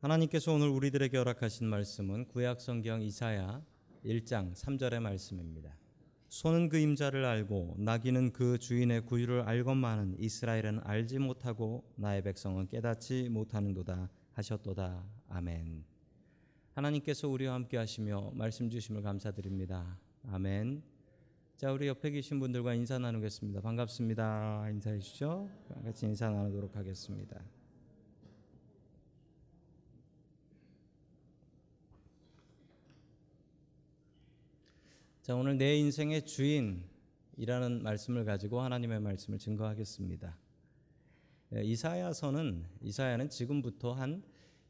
하나님께서 오늘 우리들에게 허락하신 말씀은 구약 성경 이사야 1장 3절의 말씀입니다. 소는 그 임자를 알고 나귀는 그 주인의 구유를 알건만은 이스라엘은 알지 못하고 나의 백성은 깨닫지 못하는도다 하셨도다. 아멘. 하나님께서 우리와 함께 하시며 말씀 주심을 감사드립니다. 아멘. 자, 우리 옆에 계신 분들과 인사 나누겠습니다. 반갑습니다. 인사해 주시죠. 같이 인사 나누도록 하겠습니다. 자, 오늘 내 인생의 주인이라는 말씀을 가지고 하나님의 말씀을 증거하겠습니다. 예, 이사야서는 이사야는 지금부터 한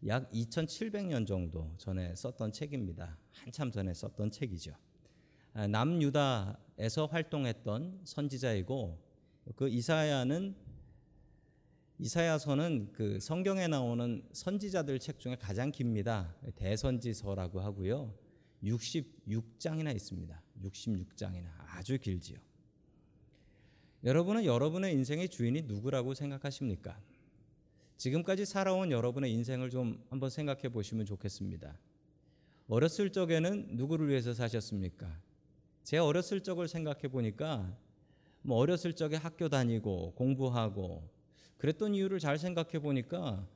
약 2700년 정도 전에 썼던 책입니다. 한참 전에 썼던 책이죠. 아, 남유다에서 활동했던 선지자이고 그 이사야는 이사야서는 그 성경에 나오는 선지자들 책 중에 가장 깁니다. 대선지서라고 하고요. 66장이나 있습니다. 66장이나 아주 길지요. 여러분은 여러분의 인생의 주인이 누구라고 생각하십니까? 지금까지 살아온 여러분의 인생을 좀 한번 생각해 보시면 좋겠습니다. 어렸을 적에는 누구를 위해서 사셨습니까? 제 어렸을 적을 생각해 보니까 뭐 어렸을 적에 학교 다니고 공부하고 그랬던 이유를 잘 생각해 보니까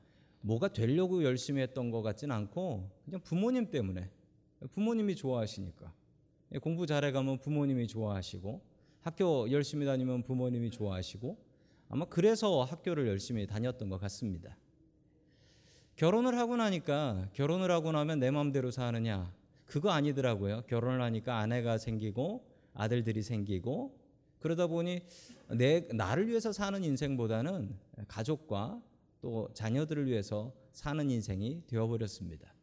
뭐가 되려고 열심히 했던 것 같진 않고 그냥 부모님 때문에 부모님이 좋아하시니까 공부 잘해가면 부모님이 좋아하시고 학교 열심히 다니면 부모님이 좋아하시고 아마 그래서 학교를 열심히 다녔던 것 같습니다. 결혼을 하고 나니까 결혼을 하고 나면 내 마음대로 사느냐 그거 아니더라고요. 결혼을 하니까 아내가 생기고 아들들이 생기고 그러다 보니 내 나를 위해서 사는 인생보다는 가족과 또 자녀들을 위해서 사는 인생이 되어버렸습니다.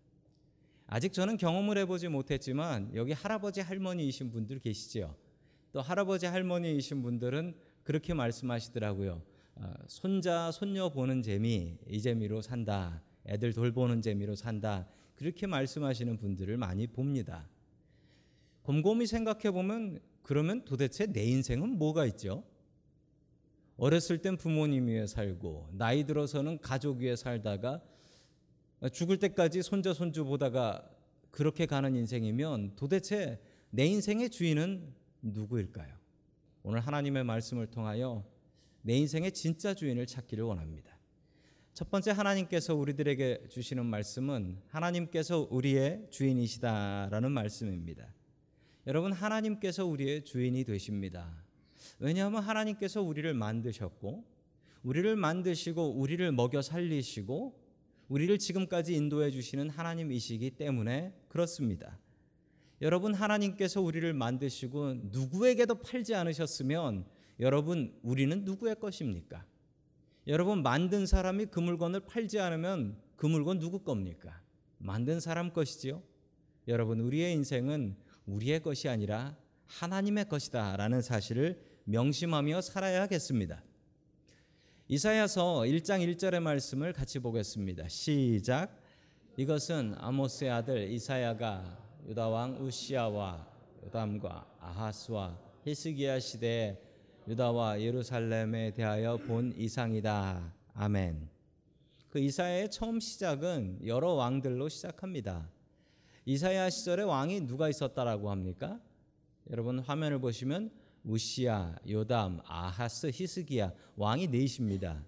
아직 저는 경험을 해보지 못했지만 여기 할아버지 할머니이신 분들 계시죠. 또 할아버지 할머니이신 분들은 그렇게 말씀하시더라고요. 어, 손자 손녀 보는 재미 이 재미로 산다. 애들 돌보는 재미로 산다. 그렇게 말씀하시는 분들을 많이 봅니다. 곰곰이 생각해 보면 그러면 도대체 내 인생은 뭐가 있죠? 어렸을 땐 부모님 위에 살고 나이 들어서는 가족 위에 살다가 죽을 때까지 손자 손주 보다가 그렇게 가는 인생이면 도대체 내 인생의 주인은 누구일까요? 오늘 하나님의 말씀을 통하여 내 인생의 진짜 주인을 찾기를 원합니다. 첫 번째 하나님께서 우리들에게 주시는 말씀은 하나님께서 우리의 주인이시다라는 말씀입니다. 여러분 하나님께서 우리의 주인이 되십니다. 왜냐하면 하나님께서 우리를 만드셨고 우리를 만드시고 우리를 먹여 살리시고 우리를 지금까지 인도해 주시는 하나님이시기 때문에 그렇습니다. 여러분 하나님께서 우리를 만드시고 누구에게도 팔지 않으셨으면 여러분 우리는 누구의 것입니까? 여러분 만든 사람이 그 물건을 팔지 않으면 그 물건 누구 겁니까? 만든 사람 것이지요. 여러분 우리의 인생은 우리의 것이 아니라 하나님의 것이다라는 사실을 명심하며 살아야겠습니다. 이사야서 1장 1절의 말씀을 같이 보겠습니다. 시작. 이것은 아모스의 아들 이사야가 유다 왕 우시아와 요담과 아하스와 히스기야 시대에 유다와 예루살렘에 대하여 본 이상이다. 아멘. 그 이사야의 처음 시작은 여러 왕들로 시작합니다. 이사야 시절에 왕이 누가 있었다라고 합니까? 여러분 화면을 보시면 우시아, 요담, 아하스, 히스기야 왕이 넷입니다.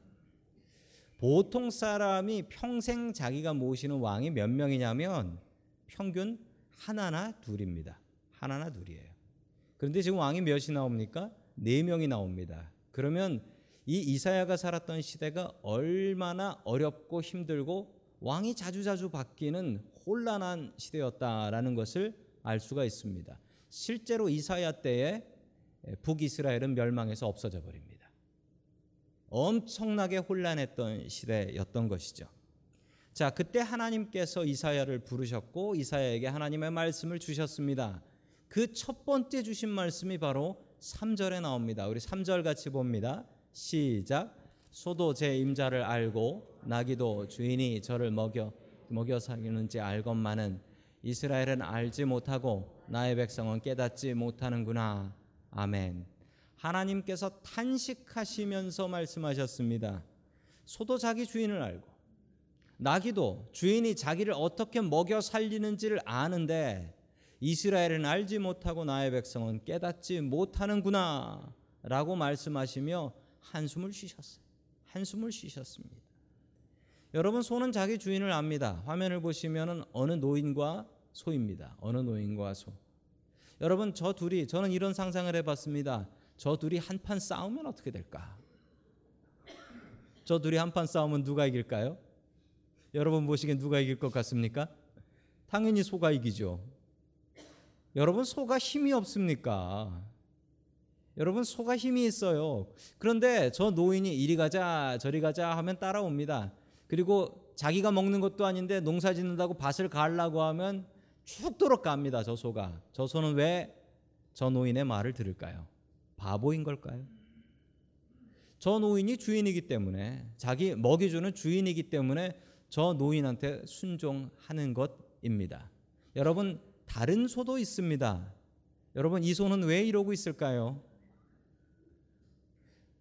보통 사람이 평생 자기가 모시는 왕이 몇 명이냐면 평균 하나나 둘입니다. 하나나 둘이에요. 그런데 지금 왕이 몇이 나옵니까? 네 명이 나옵니다. 그러면 이 이사야가 살았던 시대가 얼마나 어렵고 힘들고 왕이 자주자주 바뀌는 혼란한 시대였다라는 것을 알 수가 있습니다. 실제로 이사야 때에 북이스라엘은 멸망해서 없어져 버립니다. 엄청나게 혼란했던 시대였던 것이죠. 자, 그때 하나님께서 이사야를 부르셨고 이사야에게 하나님의 말씀을 주셨습니다. 그 첫 번째 주신 말씀이 바로 3절에 나옵니다. 우리 3절 같이 봅니다. 시작. 소도 제 임자를 알고 나기도 주인이 저를 먹여 먹여 사기는지 알건만은 이스라엘은 알지 못하고 나의 백성은 깨닫지 못하는구나. 아멘. 하나님께서 탄식하시면서 말씀하셨습니다. 소도 자기 주인을 알고 나귀도 주인이 자기를 어떻게 먹여 살리는지를 아는데 이스라엘은 알지 못하고 나의 백성은 깨닫지 못하는구나 라고 말씀하시며 한숨을 쉬셨어요. 한숨을 쉬셨습니다. 여러분 소는 자기 주인을 압니다. 화면을 보시면은 어느 노인과 소입니다. 어느 노인과 소. 여러분 저 둘이 저는 이런 상상을 해봤습니다. 저 둘이 한판 싸우면 어떻게 될까? 저 둘이 한판 싸우면 누가 이길까요? 여러분 보시기엔 누가 이길 것 같습니까? 당연히 소가 이기죠. 여러분 소가 힘이 없습니까? 여러분 소가 힘이 있어요. 그런데 저 노인이 이리 가자 저리 가자 하면 따라옵니다. 그리고 자기가 먹는 것도 아닌데 농사 짓는다고 밭을 가려고 하면 죽도록 갑니다. 저 소가. 저 소는 왜 저 노인의 말을 들을까요? 바보인 걸까요? 저 노인이 주인이기 때문에 자기 먹이 주는 주인이기 때문에 저 노인한테 순종하는 것입니다. 여러분 다른 소도 있습니다. 여러분 이 소는 왜 이러고 있을까요?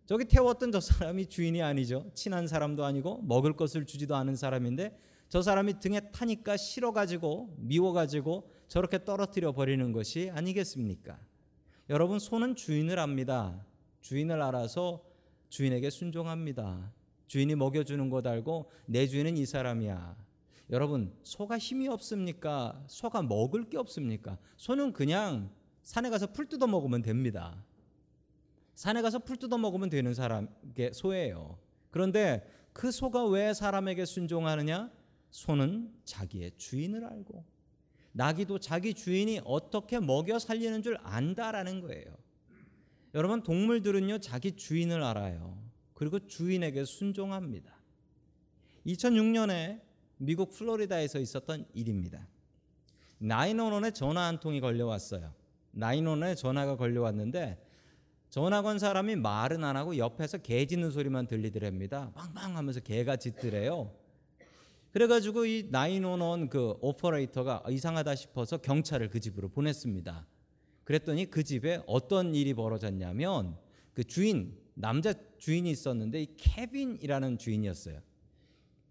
저기 태웠던 저 사람이 주인이 아니죠. 친한 사람도 아니고 먹을 것을 주지도 않은 사람인데 저 사람이 등에 타니까 싫어가지고 미워가지고 저렇게 떨어뜨려 버리는 것이 아니겠습니까? 여러분 소는 주인을 압니다. 주인을 알아서 주인에게 순종합니다. 주인이 먹여주는 것 알고 내 주인은 이 사람이야. 여러분 소가 힘이 없습니까? 소가 먹을 게 없습니까? 소는 그냥 산에 가서 풀 뜯어 먹으면 됩니다. 산에 가서 풀 뜯어 먹으면 되는 사람 게 소예요. 그런데 그 소가 왜 사람에게 순종하느냐? 소는 자기의 주인을 알고 나귀도 자기 주인이 어떻게 먹여 살리는 줄 안다라는 거예요. 여러분 동물들은요 자기 주인을 알아요. 그리고 주인에게 순종합니다. 2006년에 미국 플로리다에서 있었던 일입니다. 나인원원에 전화 한 통이 걸려왔어요. 나인원원에 전화가 걸려왔는데 전화 건 사람이 말은 안 하고 옆에서 개 짖는 소리만 들리더랍니다. 빵빵 하면서 개가 짖더래요. 그래가지고 이 nine one one 그 오퍼레이터가 이상하다 싶어서 경찰을 그 집으로 보냈습니다. 그랬더니 그 집에 어떤 일이 벌어졌냐면 그 주인 남자 주인이 있었는데 이 케빈이라는 주인이었어요.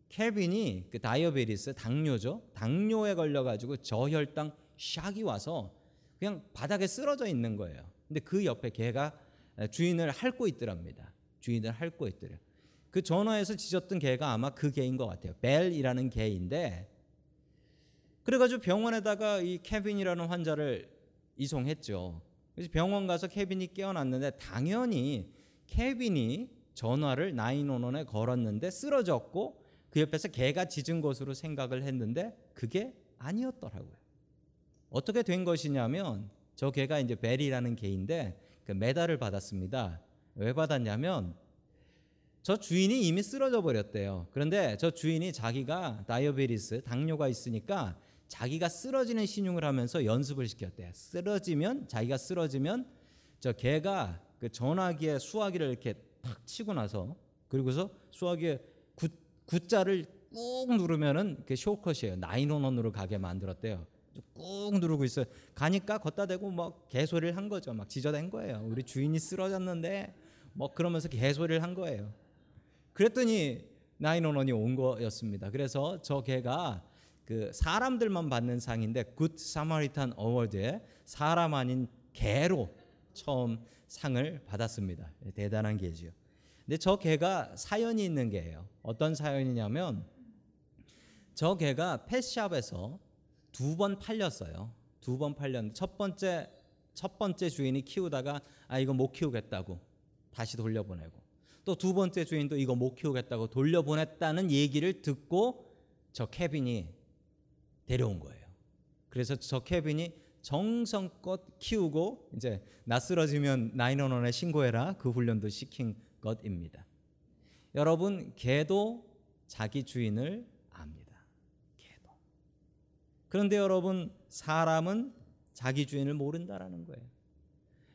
케빈이 그 diabetes 당뇨죠. 당뇨에 걸려가지고 저혈당 shock이 와서 그냥 바닥에 쓰러져 있는 거예요. 근데 그 옆에 개가 주인을 핥고 있더랍니다. 주인을 핥고 있더래요. 그 전화에서 짖었던 개가 아마 그 개인 것 같아요. 벨이라는 개인데 그래가지고 병원에다가 이 케빈이라는 환자를 이송했죠. 그래서 병원 가서 케빈이 깨어났는데 당연히 케빈이 전화를 911에 걸었는데 쓰러졌고 그 옆에서 개가 짖은 것으로 생각을 했는데 그게 아니었더라고요. 어떻게 된 것이냐면 저 개가 이제 벨이라는 개인데 그 메달을 받았습니다. 왜 받았냐면 저 주인이 이미 쓰러져 버렸대요. 그런데 저 주인이 자기가 diabetes 당뇨가 있으니까 자기가 쓰러지는 시늉을 하면서 연습을 시켰대요. 쓰러지면 자기가 쓰러지면 저 개가 그 전화기에 수화기를 이렇게 탁 치고 나서 그리고서 수화기에 구, 구자를 꾹 누르면은 그 쇼컷이에요. nine one one으로 가게 만들었대요. 꾹 누르고 있어요. 가니까 거따 대고 뭐 개소리를 한 거죠. 막 짖어댄 거예요. 우리 주인이 쓰러졌는데 뭐 그러면서 개소리를 한 거예요. 그랬더니 nine one one이 온 거였습니다. 그래서 저 개가 그 사람들만 받는 상인데 Good Samaritan Award에 사람 아닌 개로 처음 상을 받았습니다. 대단한 개지요. 근데 저 개가 사연이 있는 개예요. 어떤 사연이냐면 저 개가 펫샵에서 두 번 팔렸어요. 두 번 팔렸는데 첫 번째 첫 번째 주인이 키우다가 아 이거 못 키우겠다고 다시 돌려보내고 또 두 번째 주인도 이거 못 키우겠다고 돌려보냈다는 얘기를 듣고 저 케빈이 데려온 거예요. 그래서 저 케빈이 정성껏 키우고 이제 낯설어지면 나인원원에 신고해라 그 훈련도 시킨 것입니다. 여러분 개도 자기 주인을 압니다. 개도. 그런데 여러분 사람은 자기 주인을 모른다라는 거예요.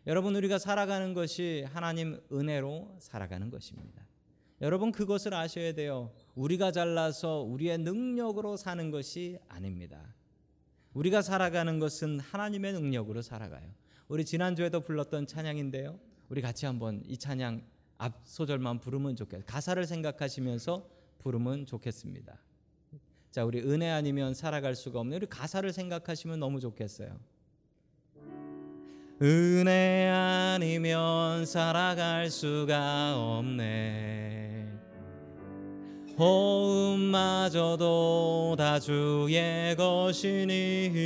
여러분 우리가 살아가는 것이 하나님 은혜로 살아가는 것입니다. 여러분 그것을 아셔야 돼요. 우리가 잘나서 우리의 능력으로 사는 것이 아닙니다. 우리가 살아가는 것은 하나님의 능력으로 살아가요. 우리 지난주에도 불렀던 찬양인데요. 우리 같이 한번 이 찬양 앞 소절만 부르면 좋겠어요. 가사를 생각하시면서 부르면 좋겠습니다. 자, 우리 은혜 아니면 살아갈 수가 없는 우리 가사를 생각하시면 너무 좋겠어요. 은혜 아니면 살아갈 수가 없네. 호흡마저도 다 주의 것이니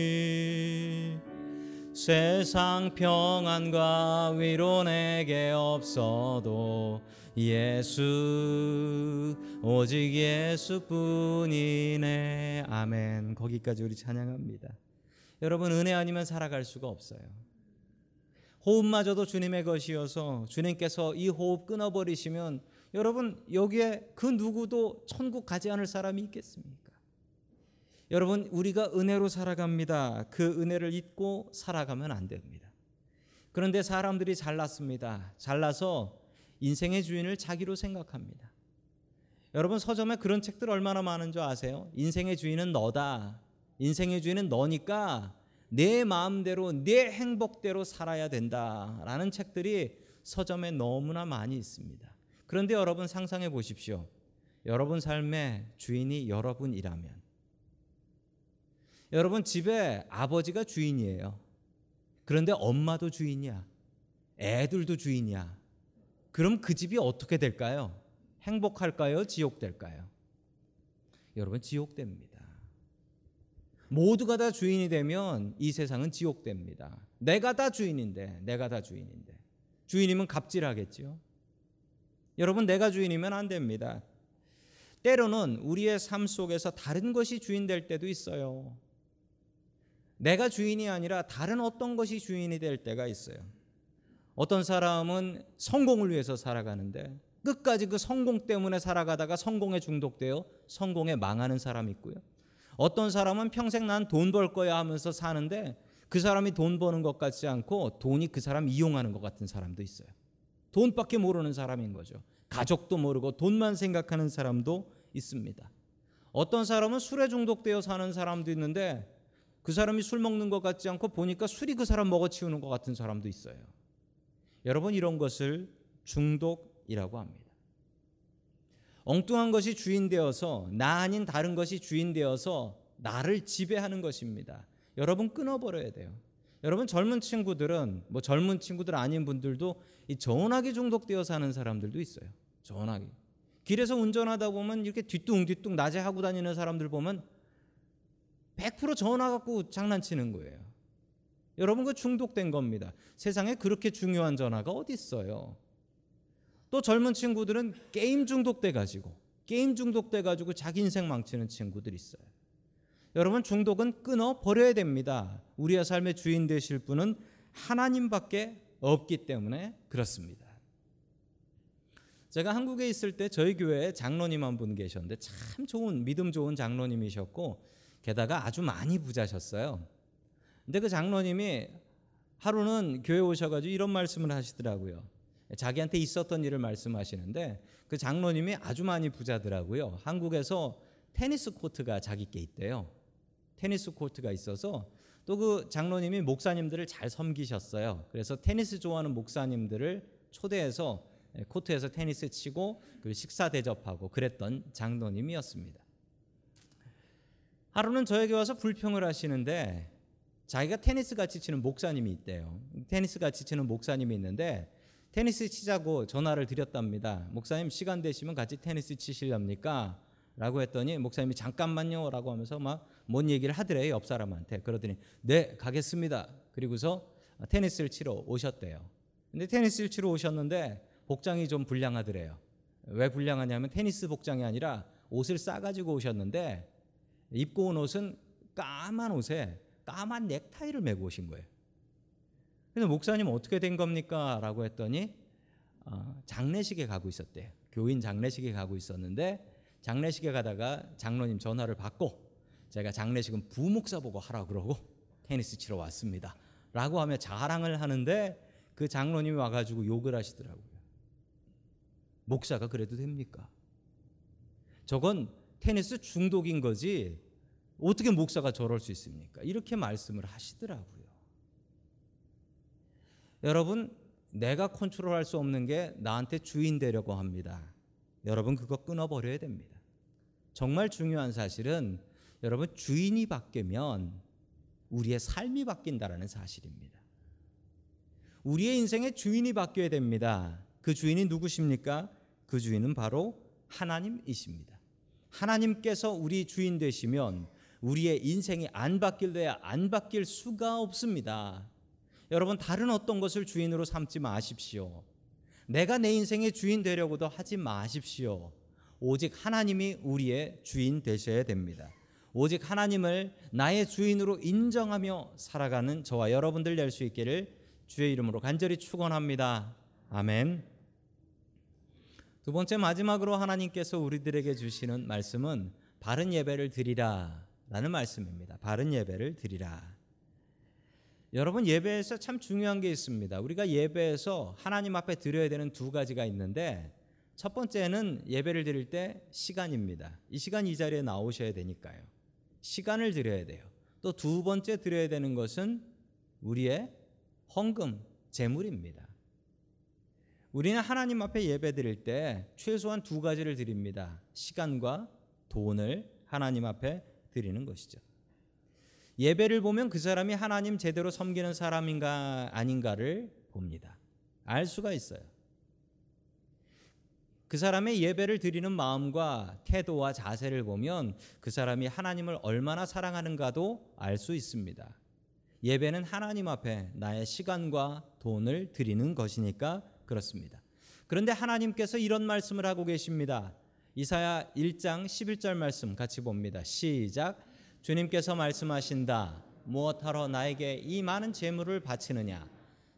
세상 평안과 위로 내게 없어도 예수 오직 예수뿐이네. 아멘. 거기까지 우리 찬양합니다. 여러분 은혜 아니면 살아갈 수가 없어요 호흡마저도 주님의 것이어서 주님께서 이 호흡 끊어버리시면 여러분 여기에 그 누구도 천국 가지 않을 사람이 있겠습니까? 여러분 우리가 은혜로 살아갑니다. 그 은혜를 잊고 살아가면 안 됩니다. 그런데 사람들이 잘났습니다. 잘나서 인생의 주인을 자기로 생각합니다. 여러분 서점에 그런 책들 얼마나 많은 줄 아세요? 인생의 주인은 너다. 인생의 주인은 너니까 내 마음대로 내 행복대로 살아야 된다라는 책들이 서점에 너무나 많이 있습니다. 그런데 여러분 상상해 보십시오. 여러분 삶의 주인이 여러분이라면 여러분 집에 아버지가 주인이에요. 그런데 엄마도 주인이야. 애들도 주인이야. 그럼 그 집이 어떻게 될까요? 행복할까요? 지옥 될까요? 여러분 지옥 됩니다. 모두가 다 주인이 되면 이 세상은 지옥됩니다. 내가 다 주인인데, 내가 다 주인인데. 주인이면 갑질하겠죠. 여러분 내가 주인이면 안 됩니다. 때로는 우리의 삶 속에서 다른 것이 주인 될 때도 있어요. 내가 주인이 아니라 다른 어떤 것이 주인이 될 때가 있어요. 어떤 사람은 성공을 위해서 살아가는데 끝까지 그 성공 때문에 살아가다가 성공에 중독되어 성공에 망하는 사람이 있고요. 어떤 사람은 평생 난 돈 벌 거야 하면서 사는데 그 사람이 돈 버는 것 같지 않고 돈이 그 사람 이용하는 것 같은 사람도 있어요. 돈밖에 모르는 사람인 거죠. 가족도 모르고 돈만 생각하는 사람도 있습니다. 어떤 사람은 술에 중독되어 사는 사람도 있는데 그 사람이 술 먹는 것 같지 않고 보니까 술이 그 사람 먹어치우는 것 같은 사람도 있어요. 여러분 이런 것을 중독이라고 합니다. 엉뚱한 것이 주인 되어서 나 아닌 다른 것이 주인 되어서 나를 지배하는 것입니다. 여러분 끊어버려야 돼요. 여러분 젊은 친구들은 뭐 젊은 친구들 아닌 분들도 이 전화기 중독되어 사는 사람들도 있어요. 전화기. 길에서 운전하다 보면 이렇게 뒤뚱뒤뚱 낮에 하고 다니는 사람들 보면 100% 전화 갖고 장난치는 거예요. 여러분 그 중독된 겁니다. 세상에 그렇게 중요한 전화가 어디 있어요? 또 젊은 친구들은 게임 중독돼 가지고 게임 중독돼 가지고 자기 인생 망치는 친구들 있어요. 여러분 중독은 끊어 버려야 됩니다. 우리의 삶의 주인 되실 분은 하나님밖에 없기 때문에 그렇습니다. 제가 한국에 있을 때 저희 교회에 장로님 한 분 계셨는데 참 좋은 믿음 좋은 장로님이셨고 게다가 아주 많이 부자셨어요. 근데 그 장로님이 하루는 교회 오셔가지고 이런 말씀을 하시더라고요. 자기한테 있었던 일을 말씀하시는데 그 장로님이 아주 많이 부자더라고요. 한국에서 테니스 코트가 자기께 있대요. 테니스 코트가 있어서 또 그 장로님이 목사님들을 잘 섬기셨어요. 그래서 테니스 좋아하는 목사님들을 초대해서 코트에서 테니스 치고 그 식사 대접하고 그랬던 장로님이었습니다. 하루는 저에게 와서 불평을 하시는데 자기가 테니스 같이 치는 목사님이 있대요. 테니스 같이 치는 목사님이 있는데 테니스 치자고 전화를 드렸답니다. 목사님 시간 되시면 같이 테니스 치실렵니까? 라고 했더니 목사님이 잠깐만요 라고 하면서 막 뭔 얘기를 하더래요 옆 사람한테. 그러더니 네 가겠습니다. 그리고서 테니스를 치러 오셨대요. 근데 테니스를 치러 오셨는데 복장이 좀 불량하더래요. 왜 불량하냐면 테니스 복장이 아니라 옷을 싸가지고 오셨는데 입고 온 옷은 까만 옷에 까만 넥타이를 메고 오신 거예요 그래서 목사님 어떻게 된 겁니까? 라고 했더니 어, 장례식에 가고 있었대요 교인 장례식에 가고 있었는데 장례식에 가다가 장로님 전화를 받고 제가 장례식은 부목사 보고 하라 그러고 테니스 치러 왔습니다. 라고 하며 자랑을 하는데 그 장로님이 와가지고 욕을 하시더라고요. 목사가 그래도 됩니까? 저건 테니스 중독인 거지 어떻게 목사가 저럴 수 있습니까? 이렇게 말씀을 하시더라고요. 여러분 내가 컨트롤할 수 없는 게 나한테 주인 되려고 합니다. 여러분 그거 끊어 버려야 됩니다. 정말 중요한 사실은 여러분 주인이 바뀌면 우리의 삶이 바뀐다라는 사실입니다. 우리의 인생의 주인이 바뀌어야 됩니다. 그 주인이 누구십니까? 그 주인은 바로 하나님이십니다. 하나님께서 우리 주인 되시면 우리의 인생이 안 바뀔래야 안 바뀔 수가 없습니다. 여러분 다른 어떤 것을 주인으로 삼지 마십시오. 내가 내 인생의 주인 되려고도 하지 마십시오. 오직 하나님이 우리의 주인 되셔야 됩니다. 오직 하나님을 나의 주인으로 인정하며 살아가는 저와 여러분들 될 수 있기를 주의 이름으로 간절히 축원합니다. 아멘. 두 번째 마지막으로 하나님께서 우리들에게 주시는 말씀은 바른 예배를 드리라라는 말씀입니다. 바른 예배를 드리라. 여러분 예배에서 참 중요한 게 있습니다. 우리가 예배에서 하나님 앞에 드려야 되는 두 가지가 있는데 첫 번째는 예배를 드릴 때 시간입니다. 이 시간 이 자리에 나오셔야 되니까요. 시간을 드려야 돼요. 또 두 번째 드려야 되는 것은 우리의 헌금, 재물입니다. 우리는 하나님 앞에 예배 드릴 때 최소한 두 가지를 드립니다. 시간과 돈을 하나님 앞에 드리는 것이죠. 예배를 보면 그 사람이 하나님 제대로 섬기는 사람인가 아닌가를 봅니다. 알 수가 있어요. 그 사람의 예배를 드리는 마음과 태도와 자세를 보면 그 사람이 하나님을 얼마나 사랑하는가도 알 수 있습니다. 예배는 하나님 앞에 나의 시간과 돈을 드리는 것이니까 그렇습니다. 그런데 하나님께서 이런 말씀을 하고 계십니다. 이사야 1장 11절 말씀 같이 봅니다. 시작. 주님께서 말씀하신다. 무엇하러 나에게 이 많은 재물을 바치느냐?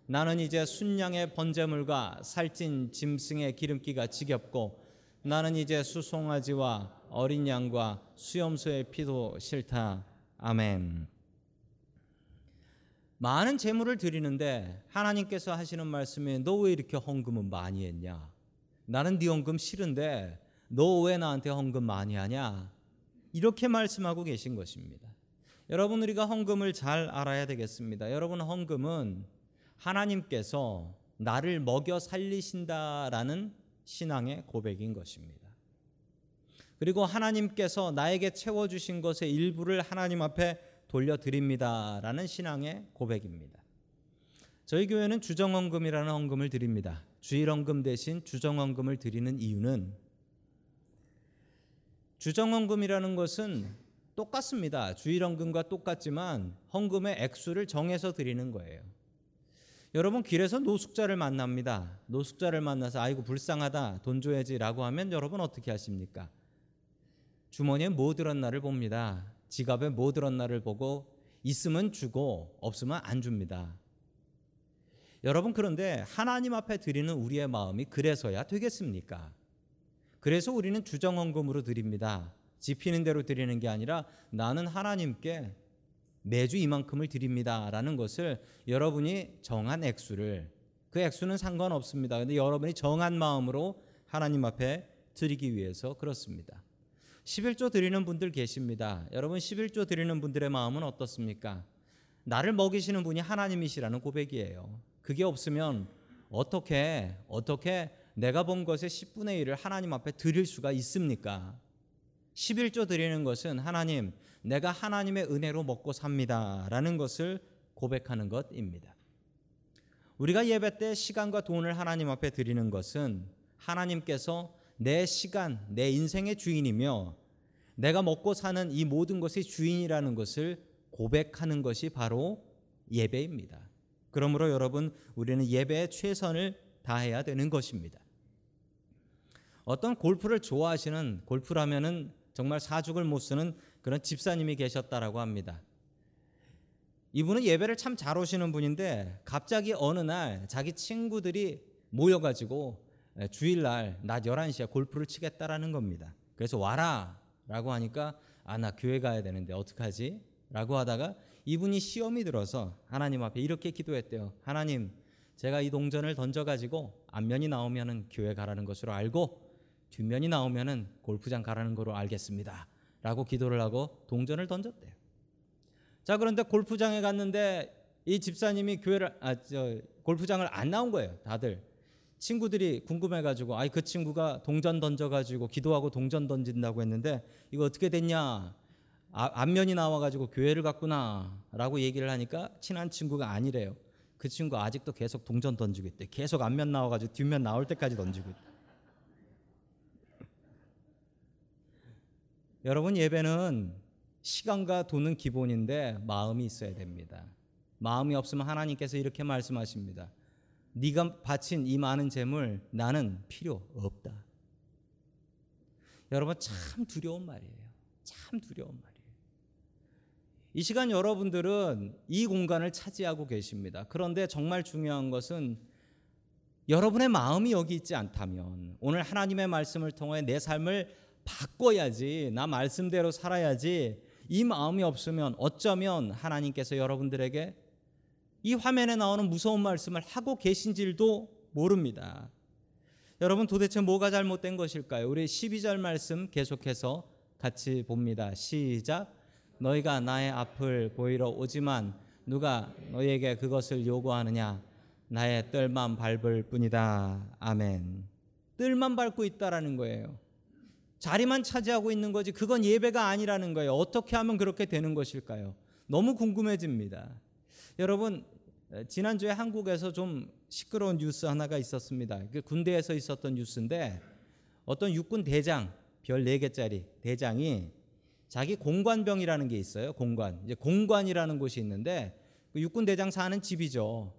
나는 이제 순양의 번제물과 살찐 짐승의 기름기가 지겹고 나는 이제 수송아지와 어린 양과 수염소의 피도 싫다. 아멘. 많은 재물을 드리는데 하나님께서 하시는 말씀이 너 왜 이렇게 헌금은 많이 했냐? 나는 네 헌금 싫은데 너 왜 나한테 헌금 많이 하냐? 이렇게 말씀하고 계신 것입니다. 여러분 우리가 헌금을 잘 알아야 되겠습니다. 여러분 헌금은 하나님께서 나를 먹여 살리신다라는 신앙의 고백인 것입니다. 그리고 하나님께서 나에게 채워 주신 것의 일부를 하나님 앞에 돌려드립니다라는 신앙의 고백입니다. 저희 교회는 주정헌금이라는 헌금을 드립니다. 주일헌금 대신 주정헌금을 드리는 이유는 주정헌금이라는 것은 똑같습니다. 주일헌금과 똑같지만 헌금의 액수를 정해서 드리는 거예요. 여러분 길에서 노숙자를 만납니다. 노숙자를 만나서 아이고 불쌍하다 돈 줘야지라고 하면 여러분 어떻게 하십니까? 주머니에 뭐 들었나를 봅니다. 지갑에 뭐 들었나를 보고 있으면 주고 없으면 안 줍니다. 여러분 그런데 하나님 앞에 드리는 우리의 마음이 그래서야 되겠습니까? 그래서 우리는 주정헌금으로 드립니다. 지피는 대로 드리는 게 아니라 나는 하나님께 매주 이만큼을 드립니다라는 것을 여러분이 정한 액수를 그 액수는 상관없습니다. 근데 여러분이 정한 마음으로 하나님 앞에 드리기 위해서 그렇습니다. 11조 드리는 분들 계십니다. 여러분 11조 드리는 분들의 마음은 어떻습니까? 나를 먹이시는 분이 하나님이시라는 고백이에요. 그게 없으면 어떻게 어떻게 내가 본 것의 10분의 1을 하나님 앞에 드릴 수가 있습니까? 11조 드리는 것은 하나님 내가 하나님의 은혜로 먹고 삽니다 라는 것을 고백하는 것입니다. 우리가 예배 때 시간과 돈을 하나님 앞에 드리는 것은 하나님께서 내 시간, 내 인생의 주인이며 내가 먹고 사는 이 모든 것의 주인이라는 것을 고백하는 것이 바로 예배입니다. 그러므로 여러분 우리는 예배에 최선을 다해야 되는 것입니다. 어떤 골프를 좋아하시는 골프라면은 정말 사죽을 못 쓰는 그런 집사님이 계셨다라고 합니다. 이분은 예배를 참 잘 오시는 분인데 갑자기 어느 날 자기 친구들이 모여가지고 주일날 낮 11시에 골프를 치겠다라는 겁니다. 그래서 와라 라고 하니까 아 나 교회 가야 되는데 어떡하지? 라고 하다가 이분이 시험이 들어서 하나님 앞에 이렇게 기도했대요. 하나님 제가 이 동전을 던져가지고 앞면이 나오면은 교회 가라는 것으로 알고 뒷면이 나오면은 골프장 가라는 거로 알겠습니다. 라고 기도를 하고 동전을 던졌대요. 자, 그런데 골프장에 갔는데 이 집사님이 교회를 아, 저, 골프장을 안 나온 거예요. 다들 친구들이 궁금해 가지고 아이 그 친구가 동전 던져 가지고 기도하고 동전 던진다고 했는데 이거 어떻게 됐냐? 아, 안면이 나와 가지고 교회를 갔구나라고 얘기를 하니까 친한 친구가 아니래요. 그 친구 아직도 계속 동전 던지고 있대. 계속 앞면 나와 가지고 뒷면 나올 때까지 던지고 있대. 여러분 예배는 시간과 돈은 기본인데 마음이 있어야 됩니다. 마음이 없으면 하나님께서 이렇게 말씀하십니다. 네가 바친 이 많은 재물 나는 필요 없다. 여러분 참 두려운 말이에요. 참 두려운 말이에요. 이 시간 여러분들은 이 공간을 차지하고 계십니다. 그런데 정말 중요한 것은 여러분의 마음이 여기 있지 않다면 오늘 하나님의 말씀을 통해 내 삶을 바꿔야지 나 말씀대로 살아야지 이 마음이 없으면 어쩌면 하나님께서 여러분들에게 이 화면에 나오는 무서운 말씀을 하고 계신지도 모릅니다. 여러분 도대체 뭐가 잘못된 것일까요? 우리 12절 말씀 계속해서 같이 봅니다. 시작. 너희가 나의 앞을 보이러 오지만 누가 너희에게 그것을 요구하느냐? 나의 뜰만 밟을 뿐이다. 아멘. 뜰만 밟고 있다라는 거예요. 자리만 차지하고 있는 거지 그건 예배가 아니라는 거예요. 어떻게 하면 그렇게 되는 것일까요? 너무 궁금해집니다. 여러분 지난주에 한국에서 좀 시끄러운 뉴스 하나가 있었습니다. 그 군대에서 있었던 뉴스인데 어떤 육군 대장 별 4개짜리 대장이 자기 공관병이라는 게 있어요. 공관. 이제 공관이라는 곳이 있는데 그 육군 대장 사는 집이죠.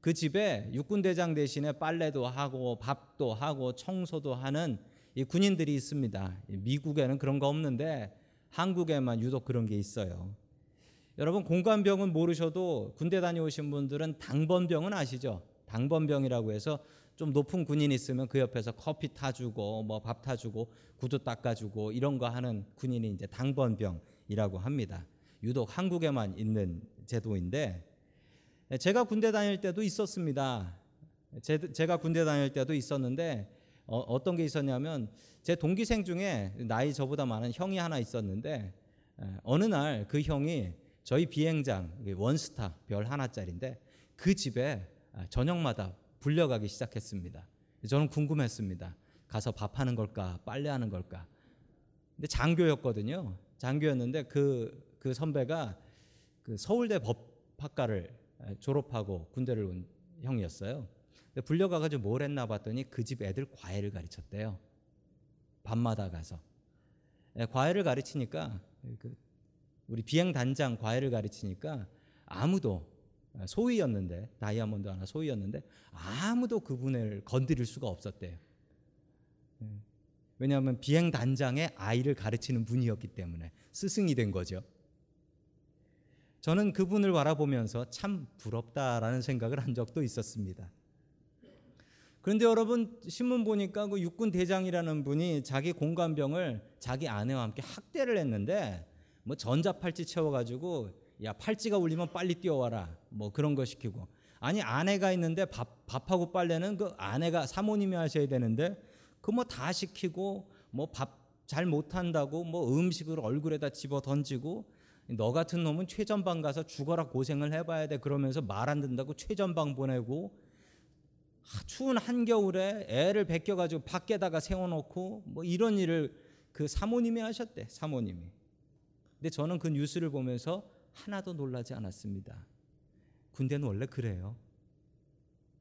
그 집에 육군 대장 대신에 빨래도 하고 밥도 하고 청소도 하는 이 군인들이 있습니다. 미국에는 그런 거 없는데 한국에만 유독 그런 게 있어요. 여러분 공관병은 모르셔도 군대 다녀오신 분들은 당번병은 아시죠? 당번병이라고 해서 좀 높은 군인 있으면 그 옆에서 커피 타주고 뭐 밥 타주고 구두 닦아주고 이런 거 하는 군인이 이제 당번병이라고 합니다. 유독 한국에만 있는 제도인데 제가 군대 다닐 때도 있었습니다. 제, 제가 군대 다닐 때도 있었는데 어, 어떤 게 있었냐면 제 동기생 중에 나이 저보다 많은 형이 하나 있었는데 어느 날 그 형이 저희 비행장 원스타 별 하나짜리인데 그 집에 저녁마다 불려가기 시작했습니다. 저는 궁금했습니다. 가서 밥하는 걸까 빨래하는 걸까. 근데 장교였거든요. 장교였는데 그그 선배가 그 서울대 법학과를 졸업하고 군대를 온 형이었어요. 불려가가지고 뭘 했나 봤더니 그 집 애들 과외를 가르쳤대요. 밤마다 가서 과외를 가르치니까 그 우리 비행 단장 과외를 가르치니까 아무도 소위였는데 다이아몬드 하나 소위였는데 아무도 그분을 건드릴 수가 없었대요. 왜냐하면 비행 단장의 아이를 가르치는 분이었기 때문에 스승이 된 거죠. 저는 그분을 바라보면서 참 부럽다라는 생각을 한 적도 있었습니다. 그런데 여러분 신문 보니까 그 육군 대장이라는 분이 자기 공관병을 자기 아내와 함께 학대를 했는데 뭐 전자팔찌 채워가지고 야 팔찌가 울리면 빨리 뛰어와라. 뭐 그런 거 시키고. 아니 아내가 있는데 밥 밥하고 빨래는 그 아내가 사모님이 하셔야 되는데 그 뭐 다 시키고 뭐 밥 잘 못한다고 뭐 음식을 얼굴에다 집어 던지고 너 같은 놈은 최전방 가서 죽어라 고생을 해봐야 돼. 그러면서 말 안 듣는다고 최전방 보내고 추운 한겨울에 애를 베껴 가지고 밖에다가 세워 놓고 뭐 이런 일을 그 사모님이 하셨대 사모님이. 근데 저는 그 뉴스를 보면서 하나도 놀라지 않았습니다. 군대는 원래 그래요.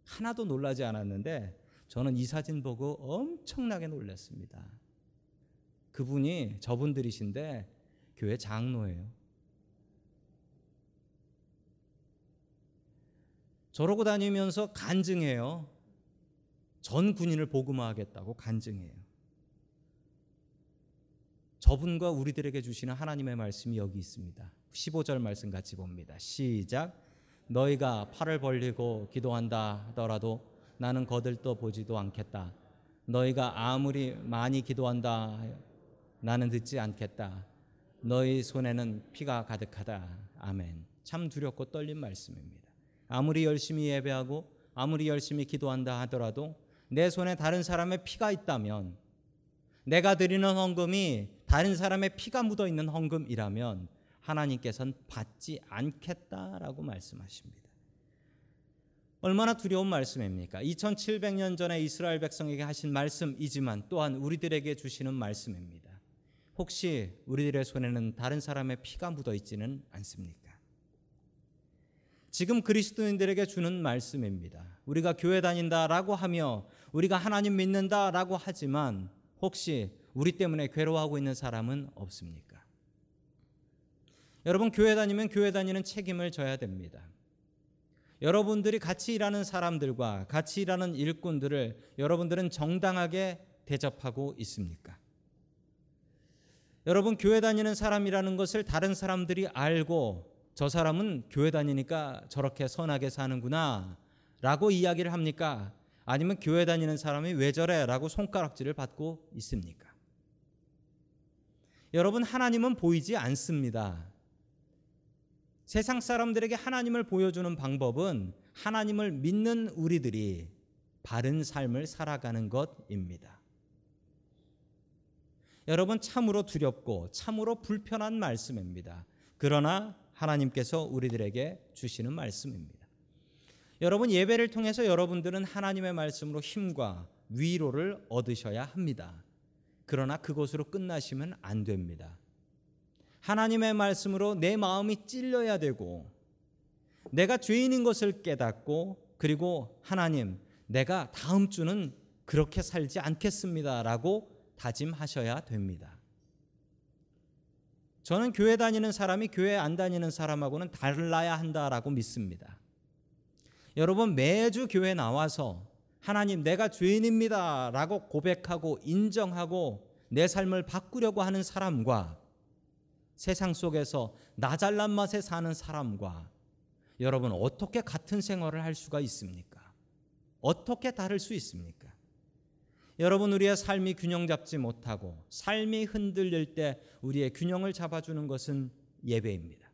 하나도 놀라지 않았는데 저는 이 사진 보고 엄청나게 놀랐습니다. 그분이 저분들이신데 교회 장로예요. 저러고 다니면서 간증해요. 전 군인을 복음화하겠다고 간증해요. 저분과 우리들에게 주시는 하나님의 말씀이 여기 있습니다. 15절 말씀 같이 봅니다. 시작. 너희가 팔을 벌리고 기도한다 하더라도 나는 거들떠 보지도 않겠다. 너희가 아무리 많이 기도한다 나는 듣지 않겠다. 너희 손에는 피가 가득하다. 아멘. 참 두렵고 떨린 말씀입니다. 아무리 열심히 예배하고 아무리 열심히 기도한다 하더라도 내 손에 다른 사람의 피가 있다면 내가 드리는 헌금이 다른 사람의 피가 묻어 있는 헌금이라면 하나님께서는 받지 않겠다라고 말씀하십니다. 얼마나 두려운 말씀입니까? 2700년 전에 이스라엘 백성에게 하신 말씀이지만 또한 우리들에게 주시는 말씀입니다. 혹시 우리들의 손에는 다른 사람의 피가 묻어 있지는 않습니까? 지금 그리스도인들에게 주는 말씀입니다. 우리가 교회 다닌다라고 하며 우리가 하나님 믿는다라고 하지만 혹시 우리 때문에 괴로워하고 있는 사람은 없습니까? 여러분 교회 다니면 교회 다니는 책임을 져야 됩니다. 여러분들이 같이 일하는 사람들과 같이 일하는 일꾼들을 여러분들은 정당하게 대접하고 있습니까? 여러분 교회 다니는 사람이라는 것을 다른 사람들이 알고 저 사람은 교회 다니니까 저렇게 선하게 사는구나 라고 이야기를 합니까? 아니면 교회 다니는 사람이 왜 저래? 라고 손가락질을 받고 있습니까? 여러분 하나님은 보이지 않습니다. 세상 사람들에게 하나님을 보여주는 방법은 하나님을 믿는 우리들이 바른 삶을 살아가는 것입니다. 여러분 참으로 두렵고 참으로 불편한 말씀입니다. 그러나 하나님께서 우리들에게 주시는 말씀입니다. 여러분 예배를 통해서 여러분들은 하나님의 말씀으로 힘과 위로를 얻으셔야 합니다. 그러나 그것으로 끝나시면 안 됩니다. 하나님의 말씀으로 내 마음이 찔려야 되고 내가 죄인인 것을 깨닫고 그리고 하나님 내가 다음 주는 그렇게 살지 않겠습니다라고 다짐하셔야 됩니다. 저는 교회 다니는 사람이 교회 안 다니는 사람하고는 달라야 한다라고 믿습니다. 여러분 매주 교회 나와서 하나님 내가 죄인입니다라고 고백하고 인정하고 내 삶을 바꾸려고 하는 사람과 세상 속에서 나 잘난 맛에 사는 사람과 여러분 어떻게 같은 생활을 할 수가 있습니까? 어떻게 다를 수 있습니까? 여러분 우리의 삶이 균형 잡지 못하고 삶이 흔들릴 때 우리의 균형을 잡아주는 것은 예배입니다.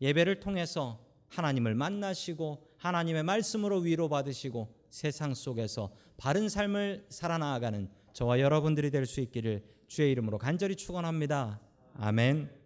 예배를 통해서 하나님을 만나시고 하나님의 말씀으로 위로받으시고 세상 속에서 바른 삶을 살아나가는 저와 여러분들이 될 수 있기를 주의 이름으로 간절히 축원합니다. 아멘.